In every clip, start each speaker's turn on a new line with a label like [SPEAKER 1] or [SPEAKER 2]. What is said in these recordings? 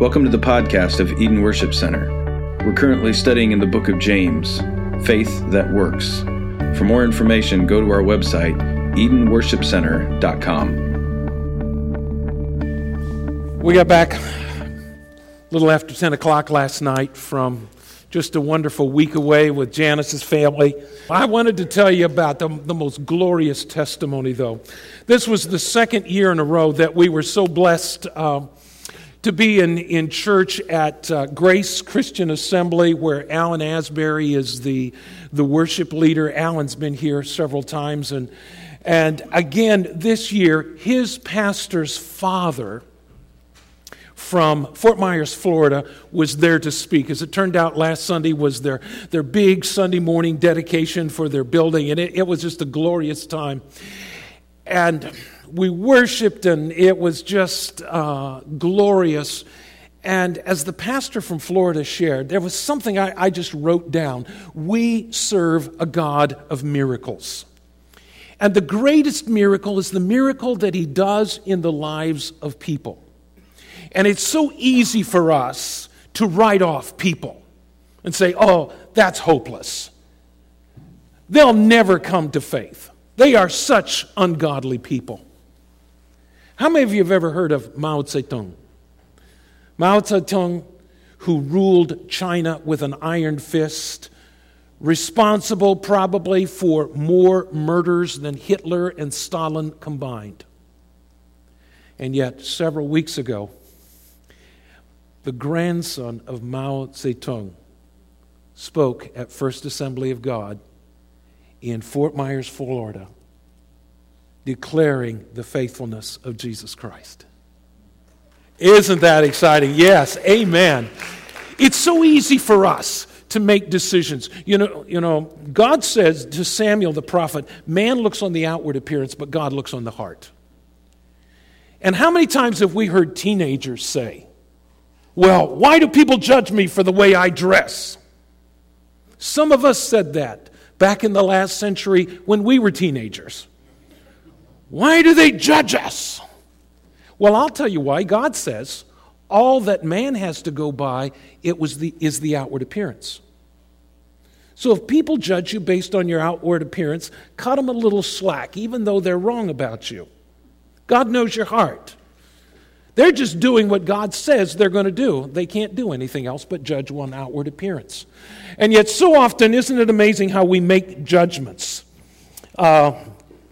[SPEAKER 1] Welcome to the podcast of Eden Worship Center. We're currently studying in the book of James, Faith That Works. For more information, go to our website, EdenWorshipCenter.com.
[SPEAKER 2] We got back a little after 10 o'clock last night from just a wonderful week away with Janice's family. I wanted to tell you about the, the most glorious testimony, though. This was the second year in a row that we were so blessed. Uh, to be in, in church at uh, Grace Christian Assembly, where Alan Asbury is the, the worship leader. Alan's been here several times. And, and again, this year, his pastor's father from Fort Myers, Florida, was there to speak. As it turned out, last Sunday was their, their big Sunday morning dedication for their building, and it, it was just a glorious time. And we worshiped, and it was just uh, glorious. And as the pastor from Florida shared, there was something I, I just wrote down. We serve a God of miracles. And the greatest miracle is the miracle that he does in the lives of people. And it's so easy for us to write off people and say, oh, that's hopeless. They'll never come to faith. They are such ungodly people. How many of you have ever heard of Mao Zedong? Mao Zedong, who ruled China with an iron fist, responsible probably for more murders than Hitler and Stalin combined. And yet, several weeks ago, the grandson of Mao Zedong spoke at First Assembly of God in Fort Myers, Florida declaring the faithfulness of Jesus Christ. Isn't that exciting? Yes, amen. It's so easy for us to make decisions. You know, you know, God says to Samuel the prophet, man looks on the outward appearance, but God looks on the heart. And how many times have we heard teenagers say, Well, why do people judge me for the way I dress? Some of us said that back in the last century when we were teenagers. Why do they judge us? Well, I'll tell you why. God says all that man has to go by it was the, is the outward appearance. So if people judge you based on your outward appearance, cut them a little slack, even though they're wrong about you. God knows your heart. They're just doing what God says they're going to do. They can't do anything else but judge one outward appearance. And yet, so often, isn't it amazing how we make judgments? Uh,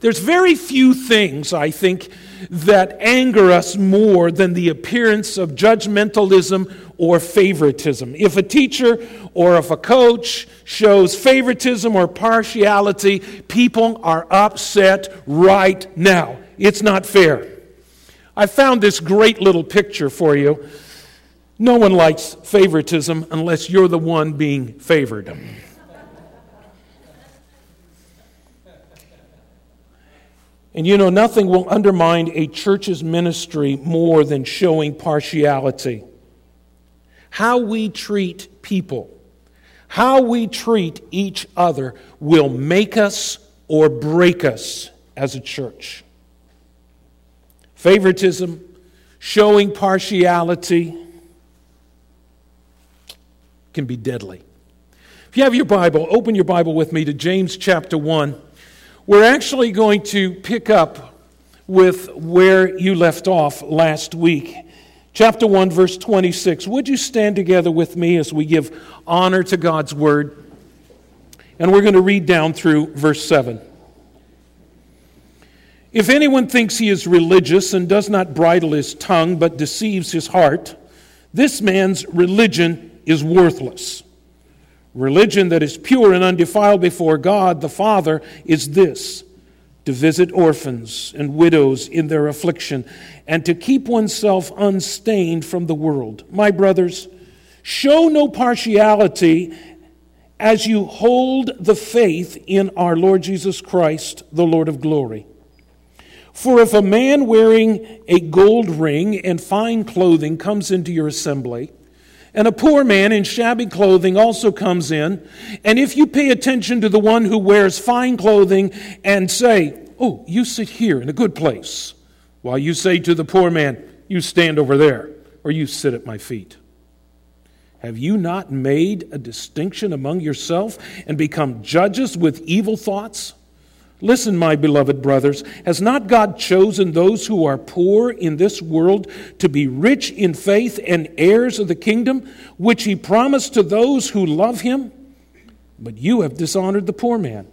[SPEAKER 2] there's very few things, I think, that anger us more than the appearance of judgmentalism or favoritism. If a teacher or if a coach shows favoritism or partiality, people are upset right now. It's not fair. I found this great little picture for you. No one likes favoritism unless you're the one being favored. And you know, nothing will undermine a church's ministry more than showing partiality. How we treat people, how we treat each other will make us or break us as a church. Favoritism, showing partiality, can be deadly. If you have your Bible, open your Bible with me to James chapter 1. We're actually going to pick up with where you left off last week. Chapter 1, verse 26. Would you stand together with me as we give honor to God's word? And we're going to read down through verse 7. If anyone thinks he is religious and does not bridle his tongue but deceives his heart, this man's religion is worthless. Religion that is pure and undefiled before God the Father is this to visit orphans and widows in their affliction, and to keep oneself unstained from the world. My brothers, show no partiality as you hold the faith in our Lord Jesus Christ, the Lord of glory. For if a man wearing a gold ring and fine clothing comes into your assembly, and a poor man in shabby clothing also comes in. And if you pay attention to the one who wears fine clothing and say, Oh, you sit here in a good place, while you say to the poor man, You stand over there, or you sit at my feet? Have you not made a distinction among yourself and become judges with evil thoughts? Listen, my beloved brothers, has not God chosen those who are poor in this world to be rich in faith and heirs of the kingdom, which he promised to those who love him? But you have dishonored the poor man.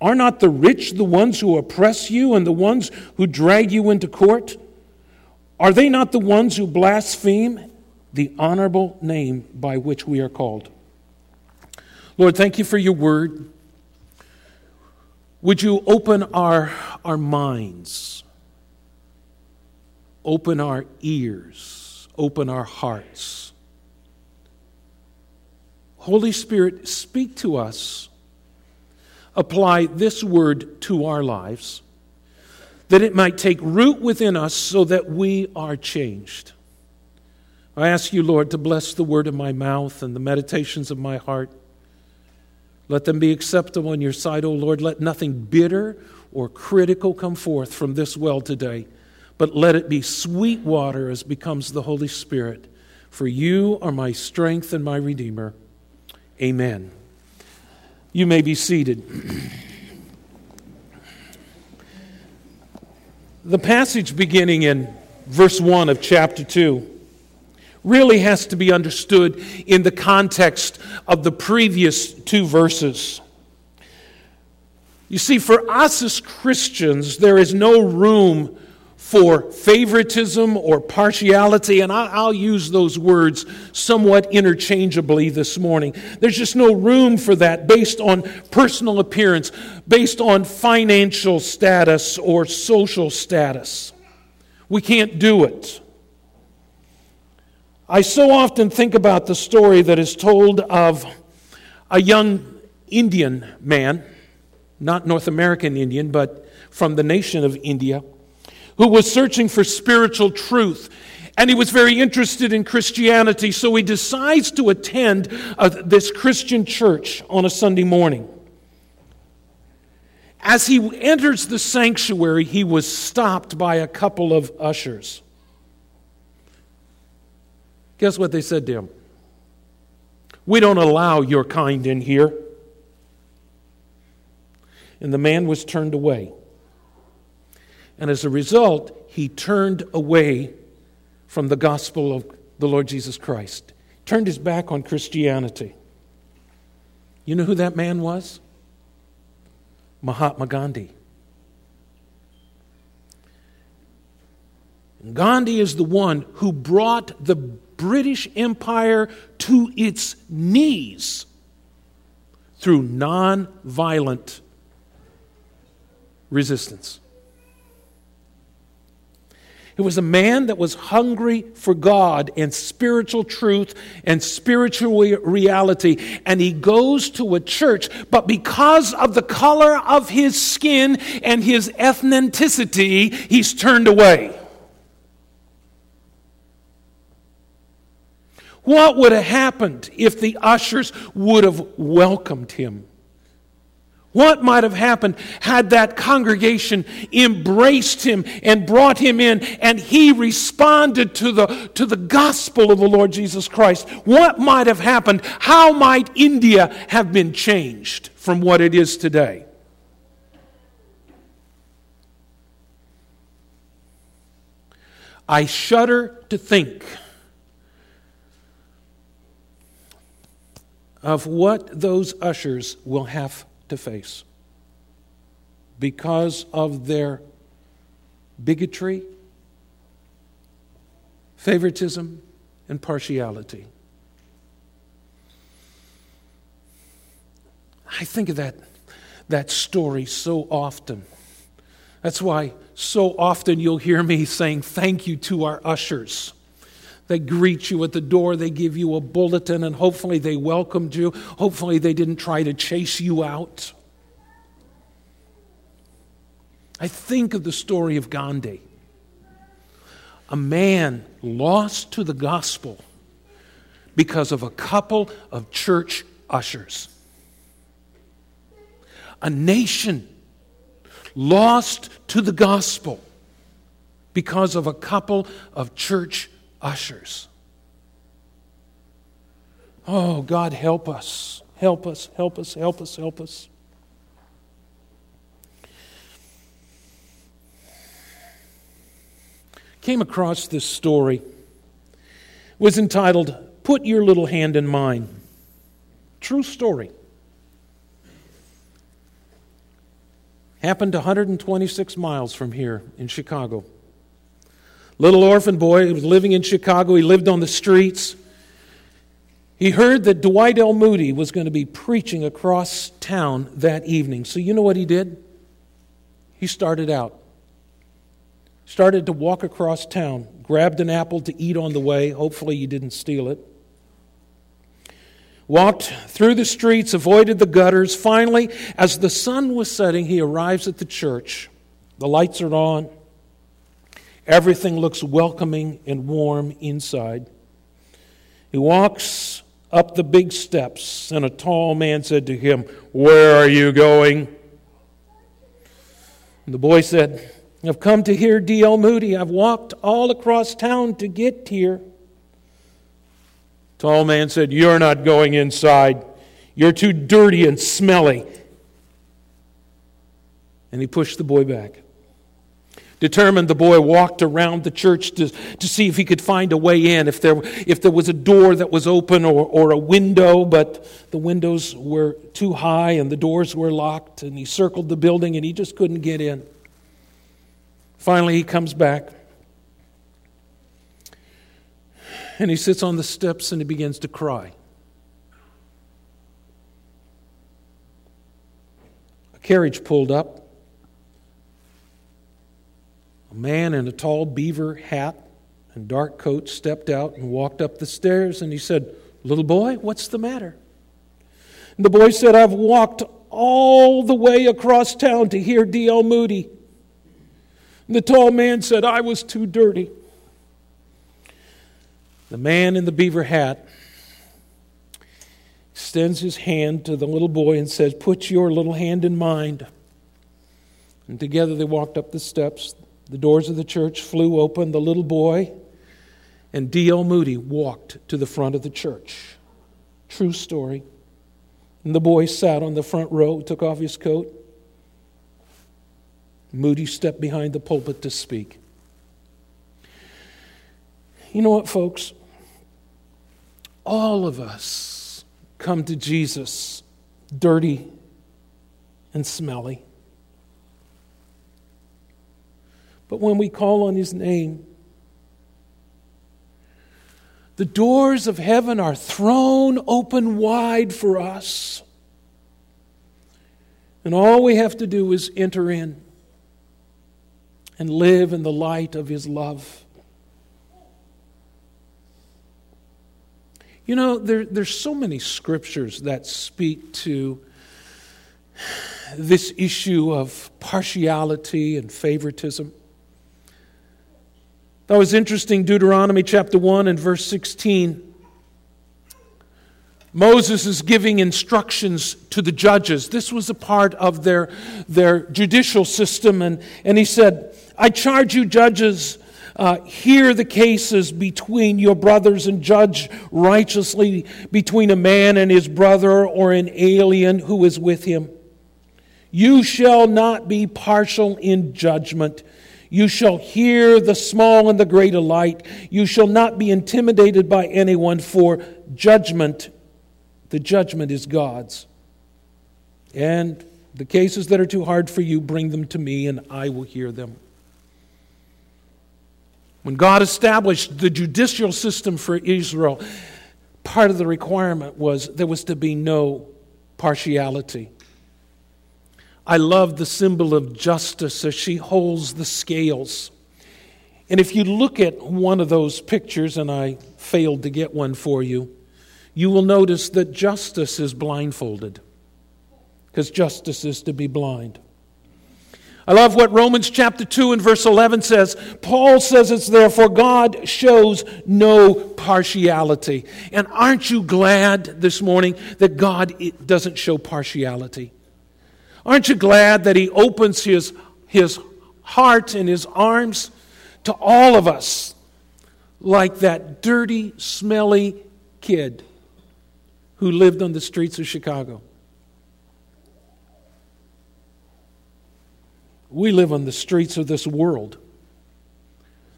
[SPEAKER 2] Are not the rich the ones who oppress you and the ones who drag you into court? Are they not the ones who blaspheme the honorable name by which we are called? Lord, thank you for your word. Would you open our, our minds, open our ears, open our hearts? Holy Spirit, speak to us apply this word to our lives, that it might take root within us so that we are changed. I ask you, Lord, to bless the word of my mouth and the meditations of my heart. Let them be acceptable in your sight, O Lord. Let nothing bitter or critical come forth from this well today, but let it be sweet water as becomes the Holy Spirit. For you are my strength and my Redeemer. Amen. You may be seated. The passage beginning in verse 1 of chapter 2 really has to be understood in the context of the previous two verses. You see, for us as Christians, there is no room for favoritism or partiality, and I'll use those words somewhat interchangeably this morning. There's just no room for that based on personal appearance, based on financial status or social status. We can't do it. I so often think about the story that is told of a young Indian man, not North American Indian, but from the nation of India who was searching for spiritual truth. And he was very interested in Christianity, so he decides to attend this Christian church on a Sunday morning. As he enters the sanctuary, he was stopped by a couple of ushers. Guess what they said to him? We don't allow your kind in here. And the man was turned away. And as a result, he turned away from the gospel of the Lord Jesus Christ, turned his back on Christianity. You know who that man was? Mahatma Gandhi. Gandhi is the one who brought the British Empire to its knees through non-violent resistance. It was a man that was hungry for God and spiritual truth and spiritual reality. And he goes to a church, but because of the color of his skin and his ethnicity, he's turned away. What would have happened if the ushers would have welcomed him? What might have happened had that congregation embraced him and brought him in and he responded to the, to the gospel of the Lord Jesus Christ? What might have happened? How might India have been changed from what it is today? I shudder to think of what those ushers will have to face because of their bigotry, favoritism, and partiality. I think of that, that story so often. That's why so often you'll hear me saying thank you to our ushers. They greet you at the door, they give you a bulletin, and hopefully they welcomed you. Hopefully they didn't try to chase you out. I think of the story of Gandhi, a man lost to the gospel because of a couple of church ushers. A nation lost to the gospel because of a couple of church ushers. Oh, God, help us. Help us, help us, help us, help us. Came across this story. Was entitled Put Your Little Hand in Mine. True story. Happened 126 miles from here in Chicago. Little orphan boy who was living in Chicago. He lived on the streets. He heard that Dwight L. Moody was going to be preaching across town that evening. So you know what he did? He started out. Started to walk across town, grabbed an apple to eat on the way. Hopefully, you didn't steal it walked through the streets, avoided the gutters. Finally, as the sun was setting, he arrives at the church. The lights are on. Everything looks welcoming and warm inside. He walks up the big steps, and a tall man said to him, Where are you going? And the boy said, I've come to hear D.L. Moody. I've walked all across town to get here. Tall man said, You're not going inside. You're too dirty and smelly. And he pushed the boy back. Determined, the boy walked around the church to, to see if he could find a way in, if there, if there was a door that was open or, or a window, but the windows were too high and the doors were locked, and he circled the building and he just couldn't get in. Finally, he comes back. And he sits on the steps and he begins to cry. A carriage pulled up. A man in a tall beaver hat and dark coat stepped out and walked up the stairs and he said, Little boy, what's the matter? And the boy said, I've walked all the way across town to hear D.L. Moody. And the tall man said, I was too dirty. The man in the beaver hat extends his hand to the little boy and says, Put your little hand in mine. And together they walked up the steps. The doors of the church flew open. The little boy and D.L. Moody walked to the front of the church. True story. And the boy sat on the front row, took off his coat. Moody stepped behind the pulpit to speak. You know what, folks? all of us come to Jesus dirty and smelly. But when we call on his name, the doors of heaven are thrown open wide for us. And all we have to do is enter in and live in the light of his love. You know, there, there's so many scriptures that speak to this issue of partiality and favoritism. That was interesting, Deuteronomy chapter 1 and verse 16. Moses is giving instructions to the judges. This was a part of their, their judicial system. And, and he said, I charge you, judges, uh, hear the cases between your brothers and judge righteously between a man and his brother or an alien who is with him. You shall not be partial in judgment. You shall hear the small and the great alike. You shall not be intimidated by anyone, for judgment, the judgment is God's. And the cases that are too hard for you, bring them to me, and I will hear them. When God established the judicial system for Israel, part of the requirement was there was to be no partiality. I love the symbol of justice as she holds the scales. And if you look at one of those pictures, and I failed to get one for you, you will notice that justice is blindfolded, because justice is to be blind. I love what Romans chapter 2 and verse 11 says. Paul says it's there, for God shows no partiality. And aren't you glad this morning that God doesn't show partiality? Aren't you glad that He opens His, his heart and His arms to all of us? like that dirty, smelly kid who lived on the streets of Chicago. We live on the streets of this world,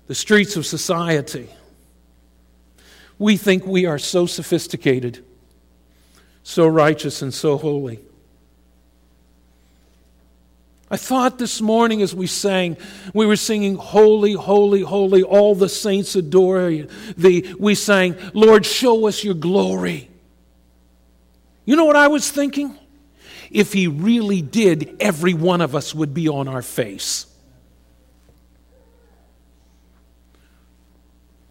[SPEAKER 2] the streets of society. We think we are so sophisticated, so righteous, and so holy. I thought this morning as we sang, we were singing, Holy, Holy, Holy, all the saints adore you. The, we sang, Lord, show us your glory. You know what I was thinking? If he really did, every one of us would be on our face.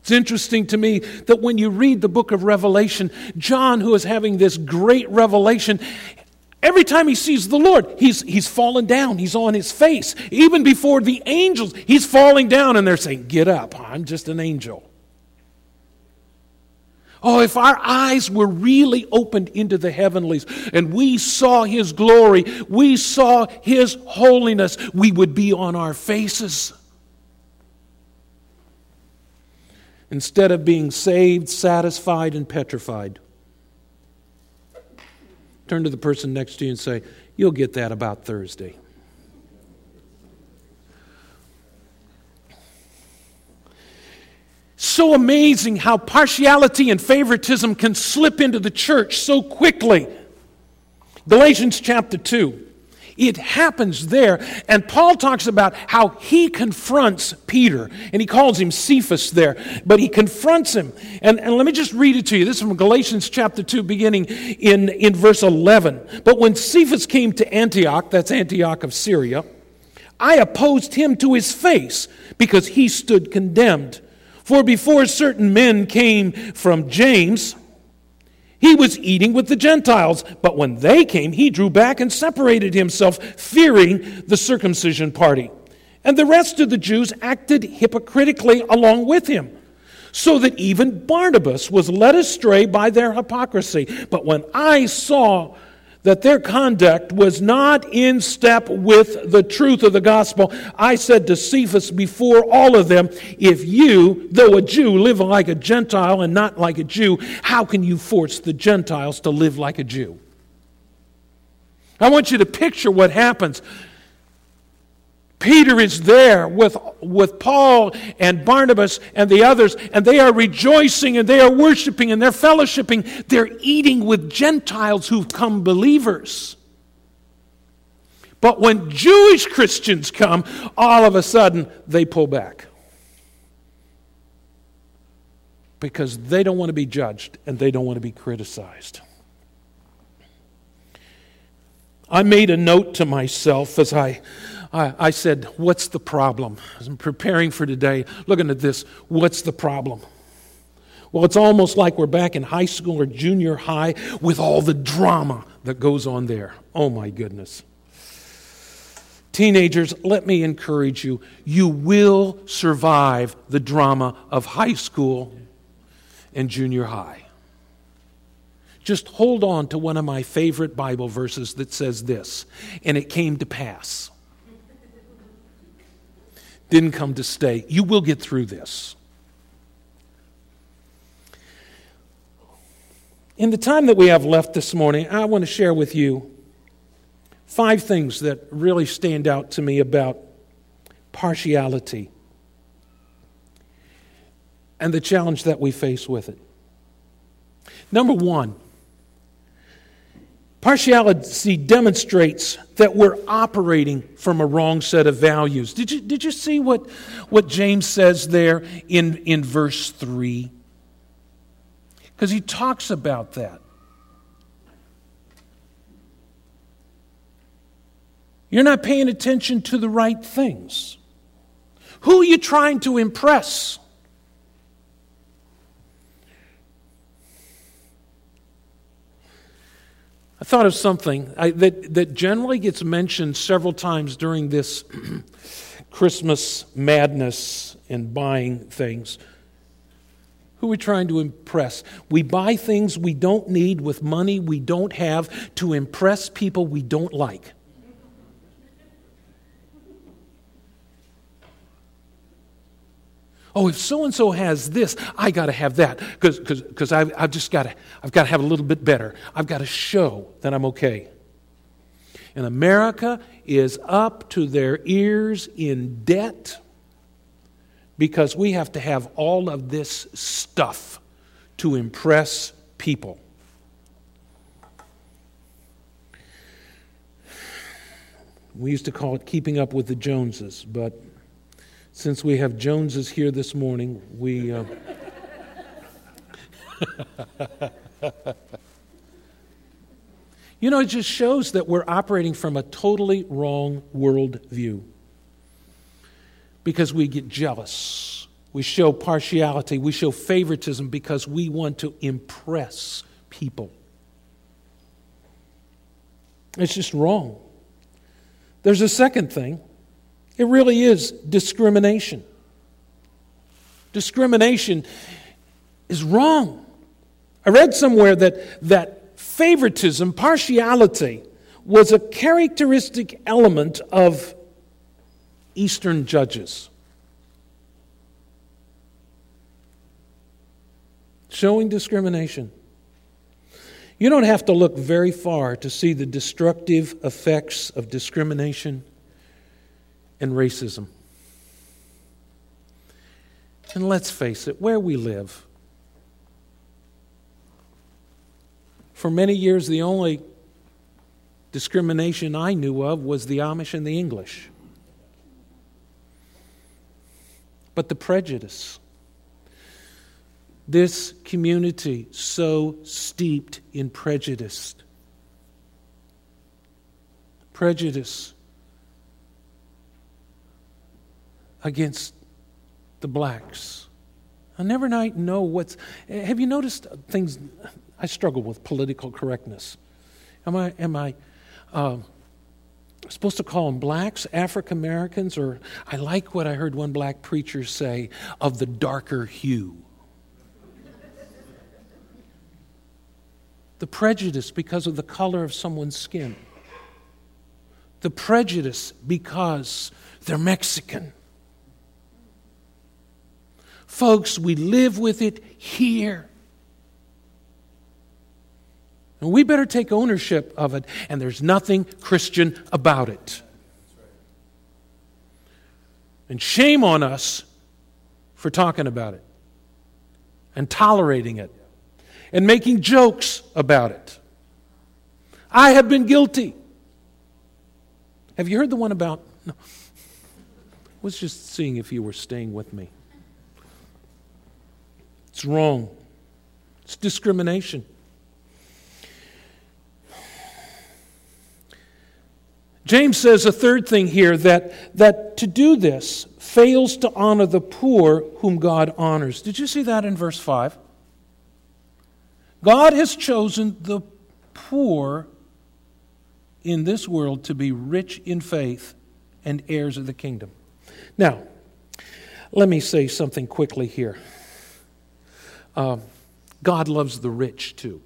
[SPEAKER 2] It's interesting to me that when you read the book of Revelation, John, who is having this great revelation, Every time he sees the Lord, he's, he's fallen down. He's on his face. Even before the angels, he's falling down and they're saying, Get up, I'm just an angel. Oh, if our eyes were really opened into the heavenlies and we saw His glory, we saw His holiness, we would be on our faces. Instead of being saved, satisfied, and petrified. Turn to the person next to you and say, You'll get that about Thursday. So amazing how partiality and favoritism can slip into the church so quickly. Galatians chapter 2. It happens there. And Paul talks about how he confronts Peter, and he calls him Cephas there, but he confronts him. And, and let me just read it to you. This is from Galatians chapter 2, beginning in, in verse 11. But when Cephas came to Antioch, that's Antioch of Syria, I opposed him to his face because he stood condemned. For before certain men came from James, he was eating with the Gentiles, but when they came, he drew back and separated himself, fearing the circumcision party. And the rest of the Jews acted hypocritically along with him, so that even Barnabas was led astray by their hypocrisy. But when I saw that their conduct was not in step with the truth of the gospel, I said to Cephas before all of them, If you, though a Jew, live like a Gentile and not like a Jew, how can you force the Gentiles to live like a Jew? I want you to picture what happens. Peter is there with, with Paul and Barnabas and the others, and they are rejoicing and they are worshiping and they're fellowshipping. They're eating with Gentiles who've come believers. But when Jewish Christians come, all of a sudden they pull back. Because they don't want to be judged and they don't want to be criticized. I made a note to myself as I I, I said, What's the problem? I'm preparing for today, looking at this, what's the problem? Well, it's almost like we're back in high school or junior high with all the drama that goes on there. Oh, my goodness. Teenagers, let me encourage you. You will survive the drama of high school and junior high. Just hold on to one of my favorite Bible verses that says this, and it came to pass didn't come to stay. You will get through this. In the time that we have left this morning, I want to share with you five things that really stand out to me about partiality and the challenge that we face with it. Number one, Partiality demonstrates that we're operating from a wrong set of values. Did you, did you see what, what James says there in, in verse 3? Because he talks about that. You're not paying attention to the right things. Who are you trying to impress? I thought of something I, that, that generally gets mentioned several times during this Christmas madness and buying things. Who are we trying to impress? We buy things we don't need with money we don't have to impress people we don't like. Oh, if so and so has this, I got to have that because I've, I've just got to, I've got to have a little bit better. I've got to show that I'm okay. And America is up to their ears in debt because we have to have all of this stuff to impress people. We used to call it keeping up with the Joneses, but since we have Joneses here this morning, we. Uh, you know, it just shows that we're operating from a totally wrong worldview because we get jealous. We show partiality. We show favoritism because we want to impress people. It's just wrong. There's a second thing it really is discrimination. Discrimination is wrong. I read somewhere that, that favoritism, partiality, was a characteristic element of Eastern judges. Showing discrimination. You don't have to look very far to see the destructive effects of discrimination and racism. And let's face it, where we live, for many years, the only discrimination I knew of was the Amish and the English. But the prejudice, this community so steeped in prejudice. Prejudice against the blacks. I never know what's. Have you noticed things? I struggle with political correctness. Am I, am I uh, supposed to call them blacks, African Americans, or I like what I heard one black preacher say of the darker hue. the prejudice because of the color of someone's skin, the prejudice because they're Mexican. Folks, we live with it here. And we better take ownership of it, and there's nothing Christian about it. And shame on us for talking about it and tolerating it and making jokes about it. I have been guilty. Have you heard the one about? No. I was just seeing if you were staying with me. It's wrong. It's discrimination. James says a third thing here that, that to do this fails to honor the poor whom God honors. Did you see that in verse 5? God has chosen the poor in this world to be rich in faith and heirs of the kingdom. Now, let me say something quickly here. Uh, God loves the rich too.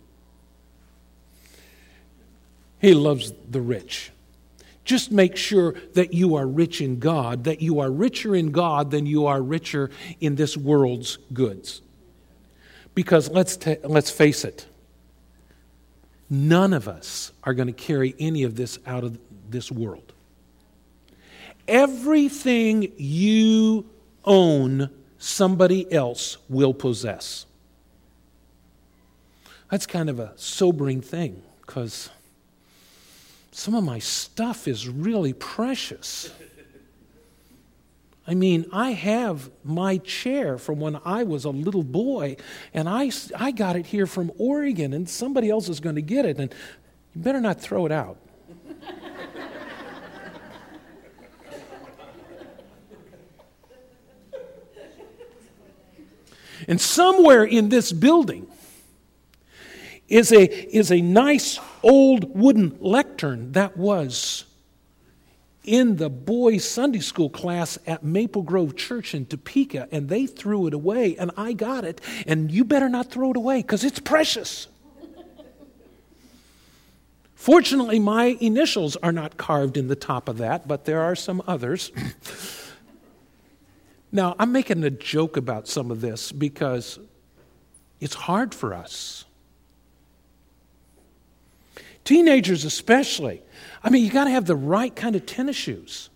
[SPEAKER 2] He loves the rich. Just make sure that you are rich in God, that you are richer in God than you are richer in this world's goods. Because let's, let's face it, none of us are going to carry any of this out of this world. Everything you own, somebody else will possess. That's kind of a sobering thing because some of my stuff is really precious. I mean, I have my chair from when I was a little boy, and I, I got it here from Oregon, and somebody else is going to get it, and you better not throw it out. and somewhere in this building is a, is a nice old wooden lectern that was in the boys' Sunday school class at Maple Grove Church in Topeka, and they threw it away, and I got it, and you better not throw it away because it's precious. Fortunately, my initials are not carved in the top of that, but there are some others. Now, I'm making a joke about some of this because it's hard for us. Teenagers, especially. I mean, you got to have the right kind of tennis shoes.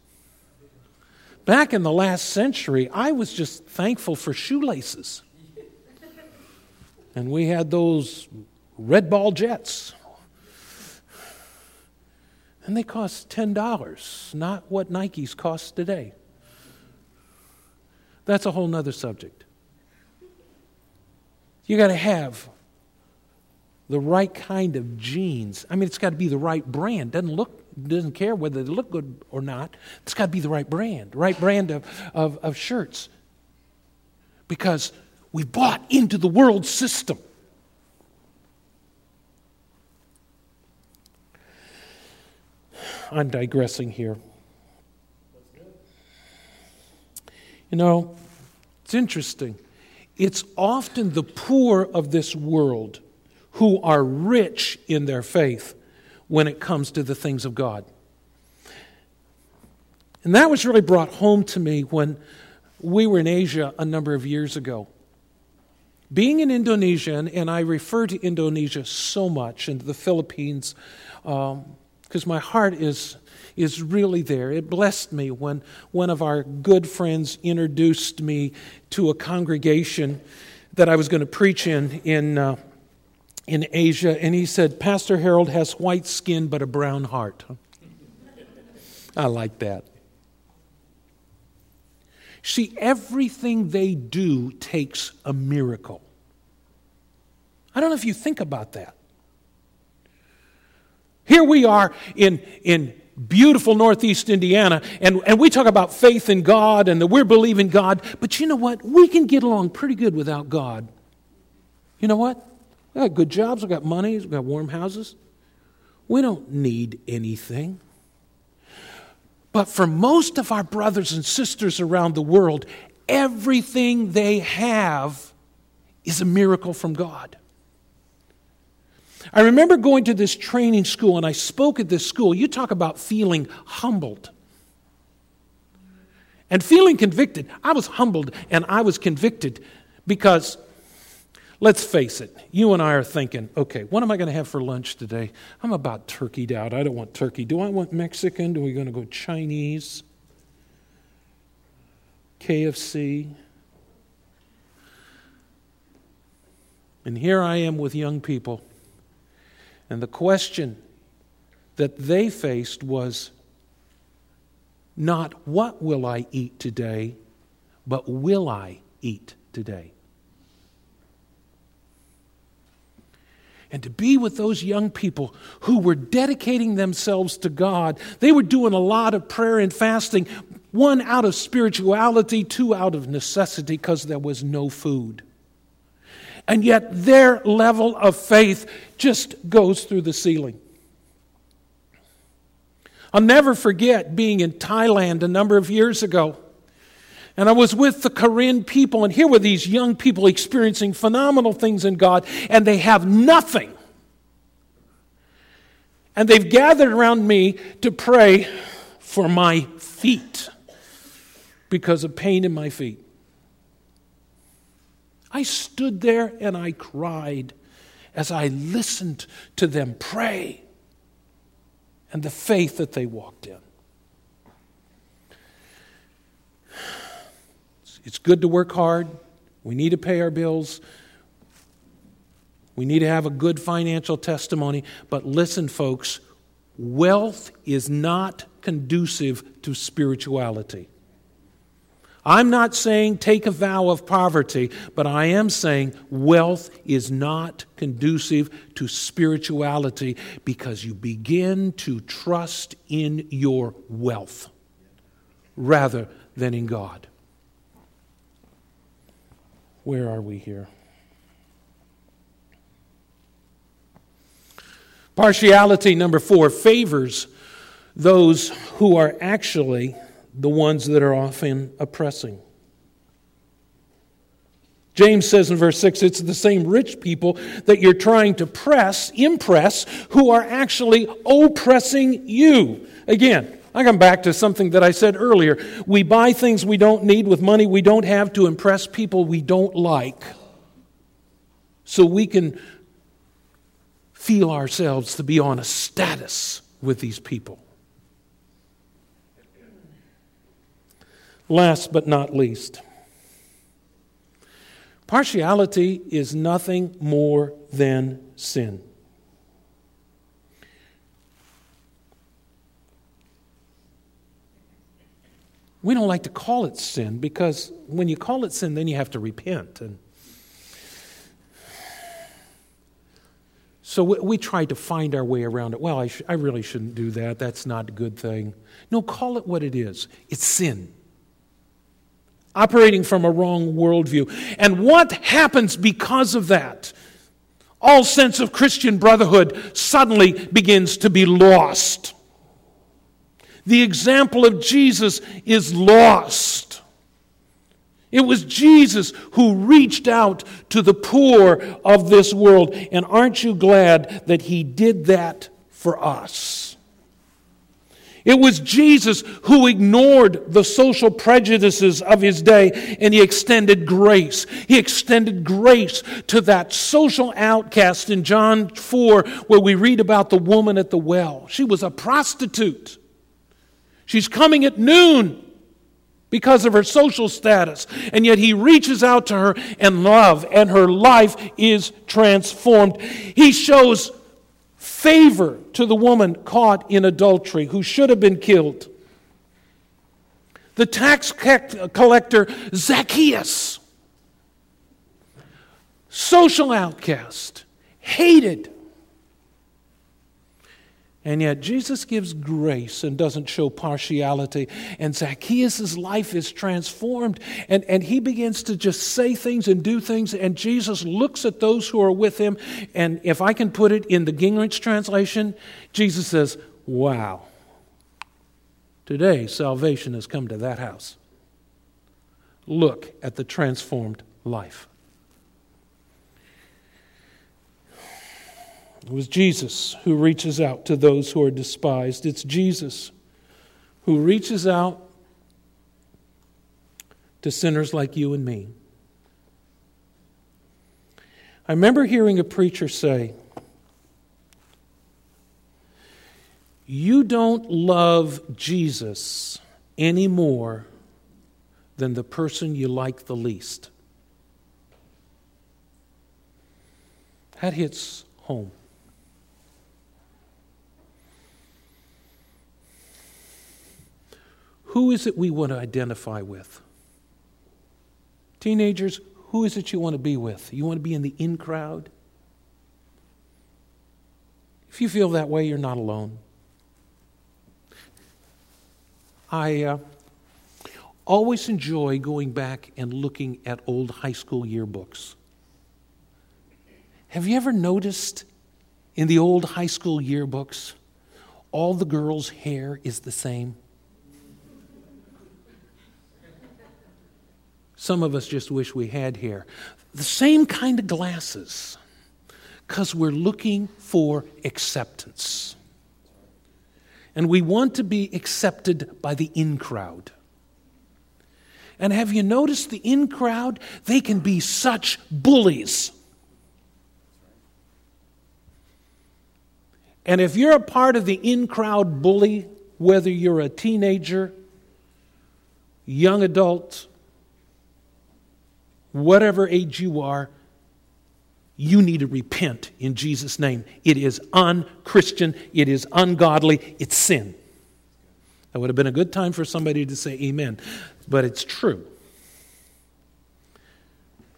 [SPEAKER 2] Back in the last century, I was just thankful for shoelaces. And we had those red ball jets. And they cost $10, not what Nikes cost today. That's a whole nother subject. You got to have the right kind of jeans. I mean, it's got to be the right brand. Doesn't look, doesn't care whether they look good or not. It's got to be the right brand, right brand of, of, of shirts. Because we bought into the world system. I'm digressing here. You know, it's interesting. It's often the poor of this world who are rich in their faith when it comes to the things of God. And that was really brought home to me when we were in Asia a number of years ago. Being in Indonesia, and I refer to Indonesia so much, and the Philippines, because um, my heart is is really there. It blessed me when one of our good friends introduced me to a congregation that I was going to preach in in, uh, in Asia, and he said, Pastor Harold has white skin but a brown heart. I like that. See, everything they do takes a miracle. I don't know if you think about that. Here we are in, in beautiful Northeast Indiana, and, and we talk about faith in God and that we're believing God, but you know what? We can get along pretty good without God. You know what? We got good jobs, we got money, we got warm houses. We don't need anything. But for most of our brothers and sisters around the world, everything they have is a miracle from God. I remember going to this training school and I spoke at this school. You talk about feeling humbled and feeling convicted. I was humbled and I was convicted because, let's face it, you and I are thinking, okay, what am I going to have for lunch today? I'm about turkeyed out. I don't want turkey. Do I want Mexican? Do we going to go Chinese? KFC? And here I am with young people and the question that they faced was not what will I eat today, but will I eat today? And to be with those young people who were dedicating themselves to God. They were doing a lot of prayer and fasting, one out of spirituality, two out of necessity because there was no food and yet their level of faith just goes through the ceiling. I'll never forget being in Thailand a number of years ago. And I was with the Karen people, and here were these young people experiencing phenomenal things in God, and they have nothing. And they've gathered around me to pray for my feet because of pain in my feet. I stood there and I cried as I listened to them pray and the faith that they walked in. It's good to work hard. We need to pay our bills. We need to have a good financial testimony. But listen, folks, wealth is not conducive to spirituality. I'm not saying take a vow of poverty, but I am saying wealth is not conducive to spirituality because you begin to trust in your wealth rather than in God. Where are we here? Partiality number four favors those who are actually the ones that are often oppressing. James says in verse 6 it's the same rich people that you're trying to press, impress, who are actually oppressing you. Again, I come back to something that I said earlier. We buy things we don't need with money we don't have to impress people we don't like so we can feel ourselves to be on a status with these people. Last but not least, partiality is nothing more than sin. We don't like to call it sin because when you call it sin, then you have to repent. And so we, we try to find our way around it. Well, I, sh- I really shouldn't do that. That's not a good thing. No, call it what it is it's sin. Operating from a wrong worldview. And what happens because of that? All sense of Christian brotherhood suddenly begins to be lost. The example of Jesus is lost. It was Jesus who reached out to the poor of this world. And aren't you glad that he did that for us? It was Jesus who ignored the social prejudices of his day and he extended grace. He extended grace to that social outcast in John 4, where we read about the woman at the well. She was a prostitute. She's coming at noon because of her social status. And yet he reaches out to her in love, and her life is transformed. He shows favor to the woman caught in adultery who should have been killed. The tax uh, collector Zacchaeus, social outcast, hated and yet, Jesus gives grace and doesn't show partiality. And Zacchaeus' life is transformed. And, and he begins to just say things and do things. And Jesus looks at those who are with him. And if I can put it in the Gingrich translation, Jesus says, Wow, today salvation has come to that house. Look at the transformed life. It was Jesus who reaches out to those who are despised. It's Jesus who reaches out to sinners like you and me. I remember hearing a preacher say, You don't love Jesus any more than the person you like the least. That hits home. Who is it we want to identify with? Teenagers, who is it you want to be with? You want to be in the in crowd? If you feel that way, you're not alone. I uh, always enjoy going back and looking at old high school yearbooks. Have you ever noticed in the old high school yearbooks, all the girls' hair is the same? Some of us just wish we had here. The same kind of glasses, because we're looking for acceptance. And we want to be accepted by the in crowd. And have you noticed the in crowd? They can be such bullies. And if you're a part of the in crowd bully, whether you're a teenager, young adult, whatever age you are, you need to repent in Jesus' name. It is unchristian, it is ungodly, it's sin. That would have been a good time for somebody to say amen, but it's true.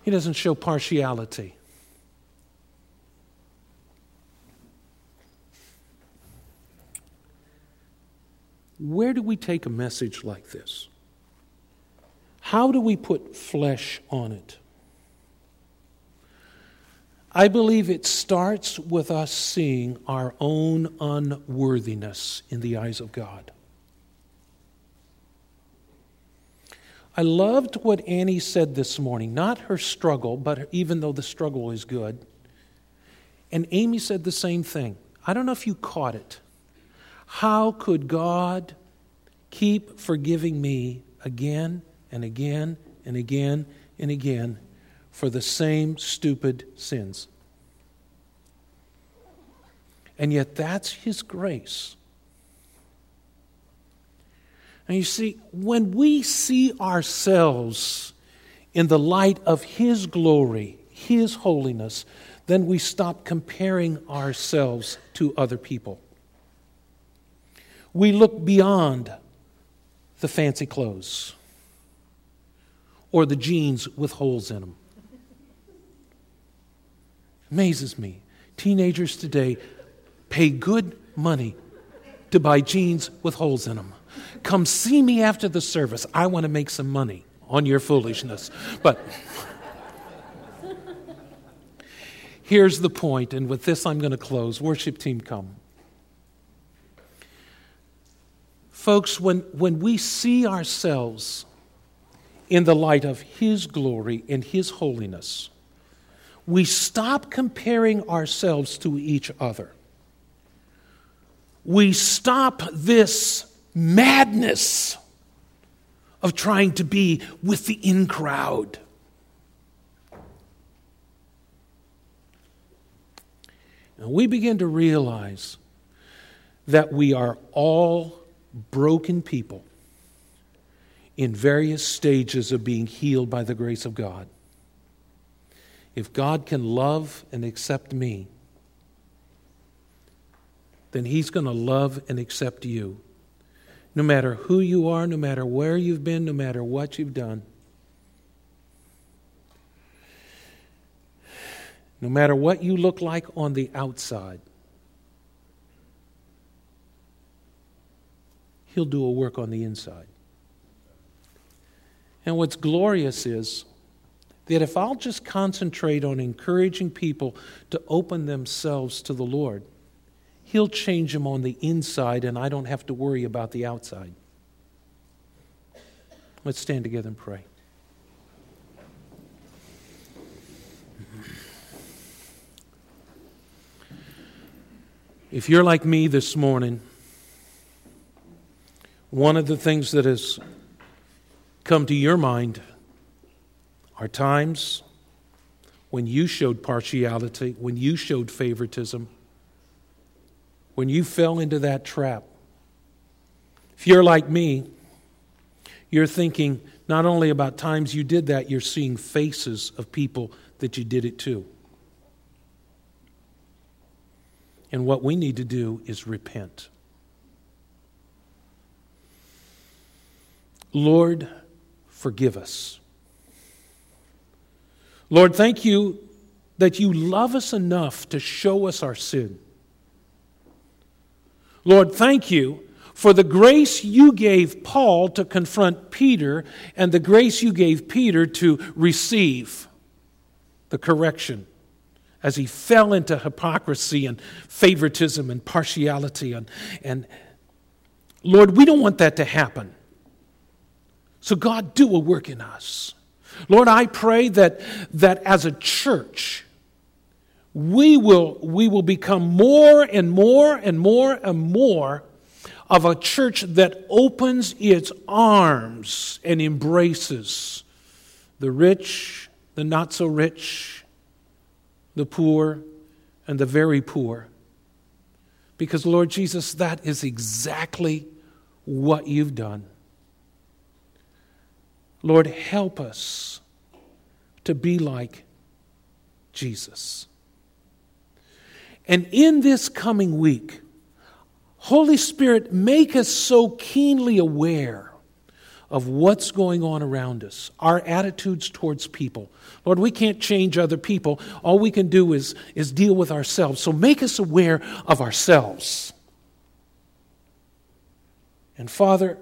[SPEAKER 2] He doesn't show partiality. Where do we take a message like this? How do we put flesh on it? I believe it starts with us seeing our own unworthiness in the eyes of God. I loved what Annie said this morning, not her struggle, but even though the struggle is good. And Amy said the same thing. I don't know if you caught it. How could God keep forgiving me again and again and again and again for the same stupid sins. And yet, that's His grace. And you see, when we see ourselves in the light of His glory, His holiness, then we stop comparing ourselves to other people. We look beyond the fancy clothes or the jeans with holes in them. Amazes me. Teenagers today pay good money to buy jeans with holes in them. Come see me after the service. I want to make some money on your foolishness. But here's the point, and with this I'm going to close. Worship team, come. Folks, when, when we see ourselves in the light of His glory and His holiness, we stop comparing ourselves to each other. We stop this madness of trying to be with the in crowd. And we begin to realize that we are all broken people in various stages of being healed by the grace of God. If God can love and accept me, then He's going to love and accept you. No matter who you are, no matter where you've been, no matter what you've done. No matter what you look like on the outside, He'll do a work on the inside. And what's glorious is that if I'll just concentrate on encouraging people to open themselves to the Lord, He'll change them on the inside, and I don't have to worry about the outside. Let's stand together and pray. If you're like me this morning, one of the things that has come to your mind are times when you showed partiality, when you showed favoritism when you fell into that trap. If you're like me, you're thinking not only about times you did that, you're seeing faces of people that you did it to. And what we need to do is repent. Lord, forgive us. Lord, thank you that you love us enough to show us our sin. Lord, thank you for the grace you gave Paul to confront Peter and the grace you gave Peter to receive the correction as he fell into hypocrisy and favoritism and partiality. And, and Lord, we don't want that to happen. So, God, do a work in us. Lord, I pray that, that as a church, we will, we will become more and more and more and more of a church that opens its arms and embraces the rich, the not so rich, the poor, and the very poor. Because, Lord Jesus, that is exactly what you've done. Lord, help us to be like Jesus. And in this coming week, Holy Spirit, make us so keenly aware of what's going on around us, our attitudes towards people. Lord, we can't change other people. All we can do is, is deal with ourselves. So make us aware of ourselves. And Father,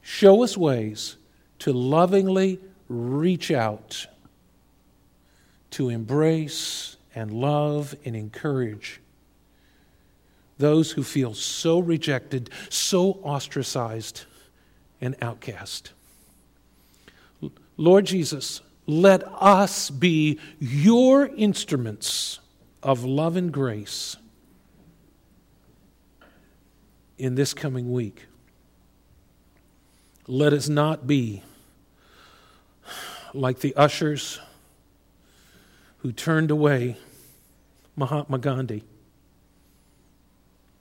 [SPEAKER 2] show us ways to lovingly reach out, to embrace, and love and encourage those who feel so rejected, so ostracized, and outcast. Lord Jesus, let us be your instruments of love and grace in this coming week. Let us not be like the ushers who turned away Mahatma Gandhi.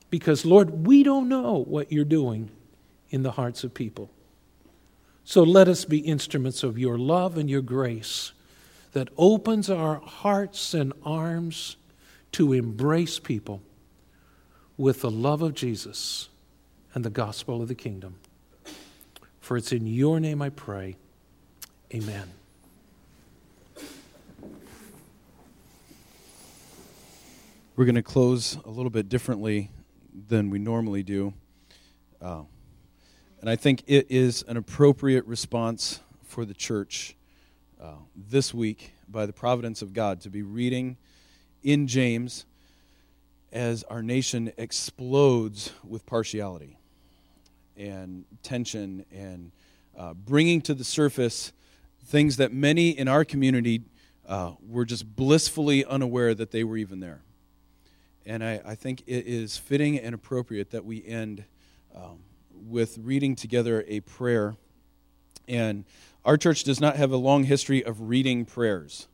[SPEAKER 2] Because, Lord, we don't know what you're doing in the hearts of people. So let us be instruments of your love and your grace that opens our hearts and arms to embrace people with the love of Jesus and the gospel of the kingdom. For it's in your name I pray. Amen.
[SPEAKER 1] We're going to close a little bit differently than we normally do. Uh, and I think it is an appropriate response for the church uh, this week by the providence of God to be reading in James as our nation explodes with partiality and tension and uh, bringing to the surface things that many in our community uh, were just blissfully unaware that they were even there. And I, I think it is fitting and appropriate that we end um, with reading together a prayer. And our church does not have a long history of reading prayers.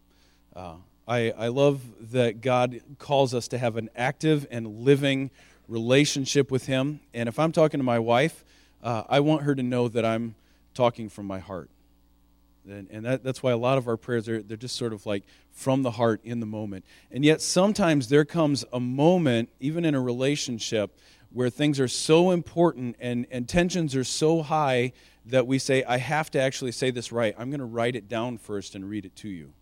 [SPEAKER 1] Uh, I, I love that God calls us to have an active and living relationship with Him. And if I'm talking to my wife, uh, I want her to know that I'm talking from my heart. And, and that, that's why a lot of our prayers are they're just sort of like from the heart in the moment. And yet sometimes there comes a moment, even in a relationship, where things are so important and, and tensions are so high that we say, I have to actually say this right. I'm going to write it down first and read it to you.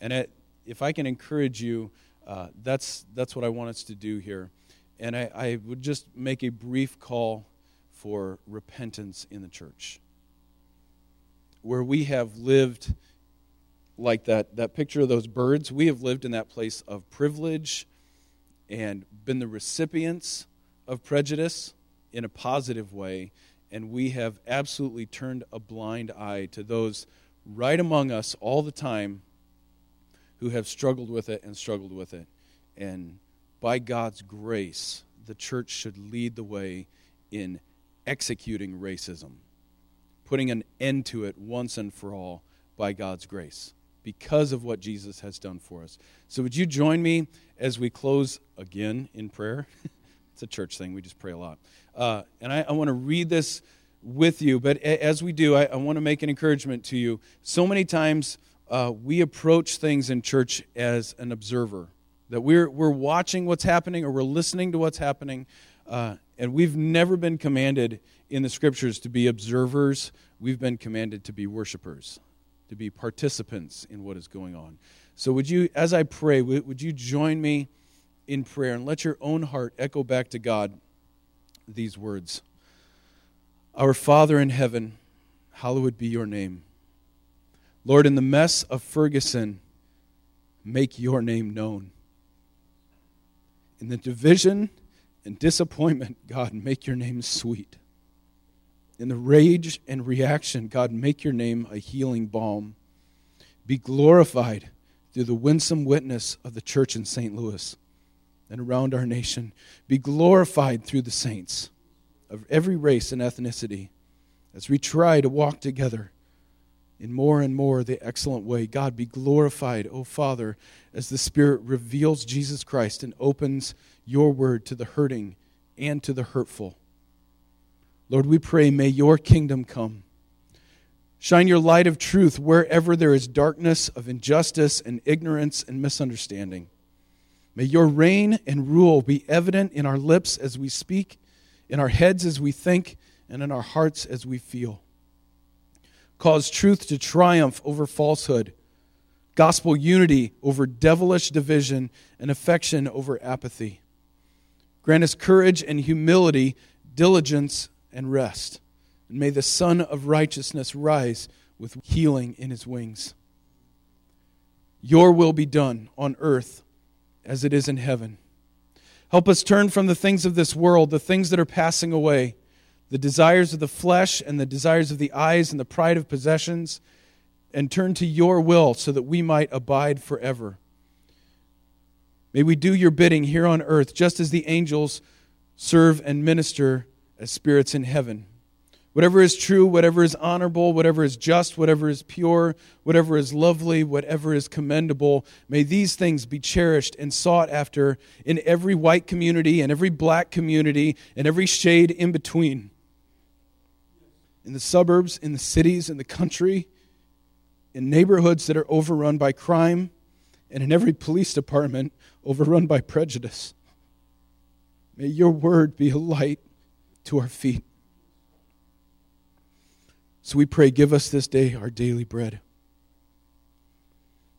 [SPEAKER 1] And it, if I can encourage you, uh, that's, that's what I want us to do here. And I, I would just make a brief call for repentance in the church where we have lived like that, that picture of those birds, we have lived in that place of privilege and been the recipients of prejudice in a positive way, and we have absolutely turned a blind eye to those right among us all the time who have struggled with it and struggled with it. And by God's grace, the church should lead the way in executing racism putting an end to it once and for all by God's grace because of what Jesus has done for us. So, would you join me as we close again in prayer? it's a church thing, we just pray a lot. Uh, and I, I want to read this with you, but as we do, I, I want to make an encouragement to you. So many times uh, we approach things in church as an observer, that we're, we're watching what's happening or we're listening to what's happening, uh, and we've never been commanded in the scriptures to be observers, we've been commanded to be worshipers, to be participants in what is going on. So, would you, as I pray, would you join me in prayer and let your own heart echo back to God these words Our Father in heaven, hallowed be your name. Lord, in the mess of Ferguson, make your name known. In the division and disappointment, God, make your name sweet. In the rage and reaction, God, make your name a healing balm. Be glorified through the winsome witness of the church in St. Louis and around our nation. Be glorified through the saints of every race and ethnicity as we try to walk together in more and more the excellent way. God, be glorified, O Father, as the Spirit reveals Jesus Christ and opens your word to the hurting and to the hurtful. Lord, we pray, may your kingdom come. Shine your light of truth wherever there is darkness of injustice and ignorance and misunderstanding. May your reign and rule be evident in our lips as we speak, in our heads as we think, and in our hearts as we feel. Cause truth to triumph over falsehood, gospel unity over devilish division, and affection over apathy. Grant us courage and humility, diligence and rest. And may the Sun of Righteousness rise with healing in his wings. Your will be done on earth as it is in heaven. Help us turn from the things of this world, the things that are passing away, the desires of the flesh and the desires of the eyes and the pride of possessions, and turn to your will so that we might abide forever. May we do your bidding here on earth, just as the angels serve and minister as spirits in heaven. Whatever is true, whatever is honorable, whatever is just, whatever is pure, whatever is lovely, whatever is commendable, may these things be cherished and sought after in every white community and every black community and every shade in between. In the suburbs, in the cities, in the country, in neighborhoods that are overrun by crime, and in every police department overrun by prejudice. May your word be a light to our feet. So we pray, give us this day our daily bread.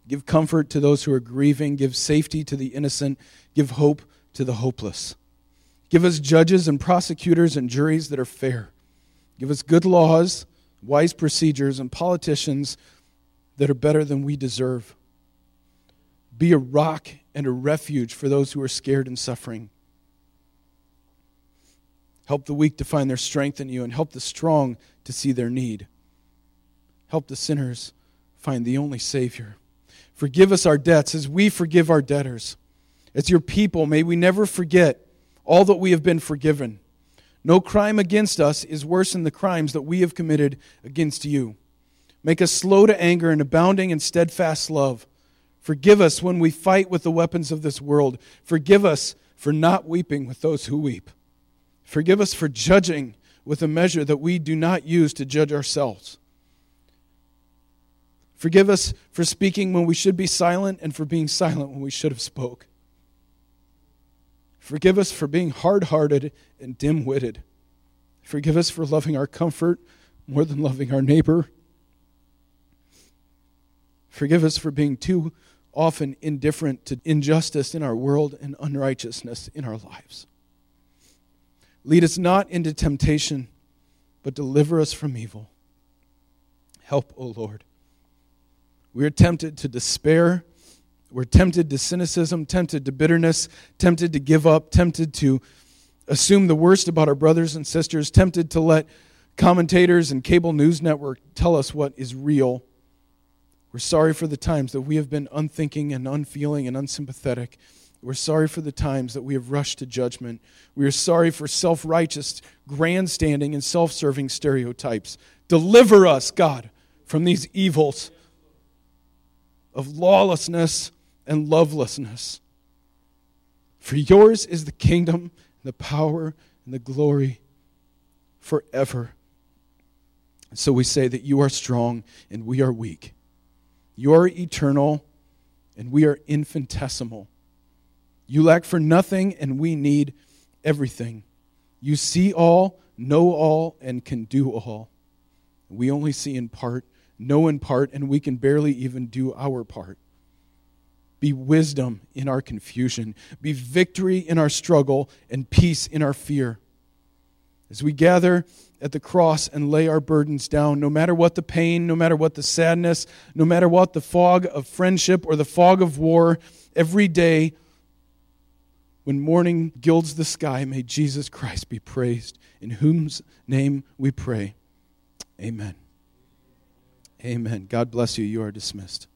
[SPEAKER 1] Give comfort to those who are grieving. Give safety to the innocent. Give hope to the hopeless. Give us judges and prosecutors and juries that are fair. Give us good laws, wise procedures, and politicians that are better than we deserve. Be a rock and a refuge for those who are scared and suffering. Help the weak to find their strength in you, and help the strong to see their need. Help the sinners find the only Savior. Forgive us our debts as we forgive our debtors. As your people, may we never forget all that we have been forgiven. No crime against us is worse than the crimes that we have committed against you. Make us slow to anger and abounding in steadfast love. Forgive us when we fight with the weapons of this world. Forgive us for not weeping with those who weep. Forgive us for judging with a measure that we do not use to judge ourselves. Forgive us for speaking when we should be silent and for being silent when we should have spoke. Forgive us for being hard-hearted and dim-witted. Forgive us for loving our comfort more than loving our neighbor. Forgive us for being too often indifferent to injustice in our world and unrighteousness in our lives. Lead us not into temptation, but deliver us from evil. Help, O Lord. We are tempted to despair. We're tempted to cynicism, tempted to bitterness, tempted to give up, tempted to assume the worst about our brothers and sisters, tempted to let commentators and cable news network tell us what is real. We're sorry for the times that we have been unthinking and unfeeling and unsympathetic. We're sorry for the times that we have rushed to judgment. We are sorry for self righteous grandstanding and self serving stereotypes. Deliver us, God, from these evils of lawlessness and lovelessness. For yours is the kingdom, the power, and the glory forever. So we say that you are strong and we are weak. You are eternal and we are infinitesimal. You lack for nothing, and we need everything. You see all, know all, and can do all. We only see in part, know in part, and we can barely even do our part. Be wisdom in our confusion, be victory in our struggle, and peace in our fear. As we gather at the cross and lay our burdens down, no matter what the pain, no matter what the sadness, no matter what the fog of friendship or the fog of war, every day when morning gilds the sky, may Jesus Christ be praised, in whose name we pray. Amen. Amen. God bless you. You are dismissed.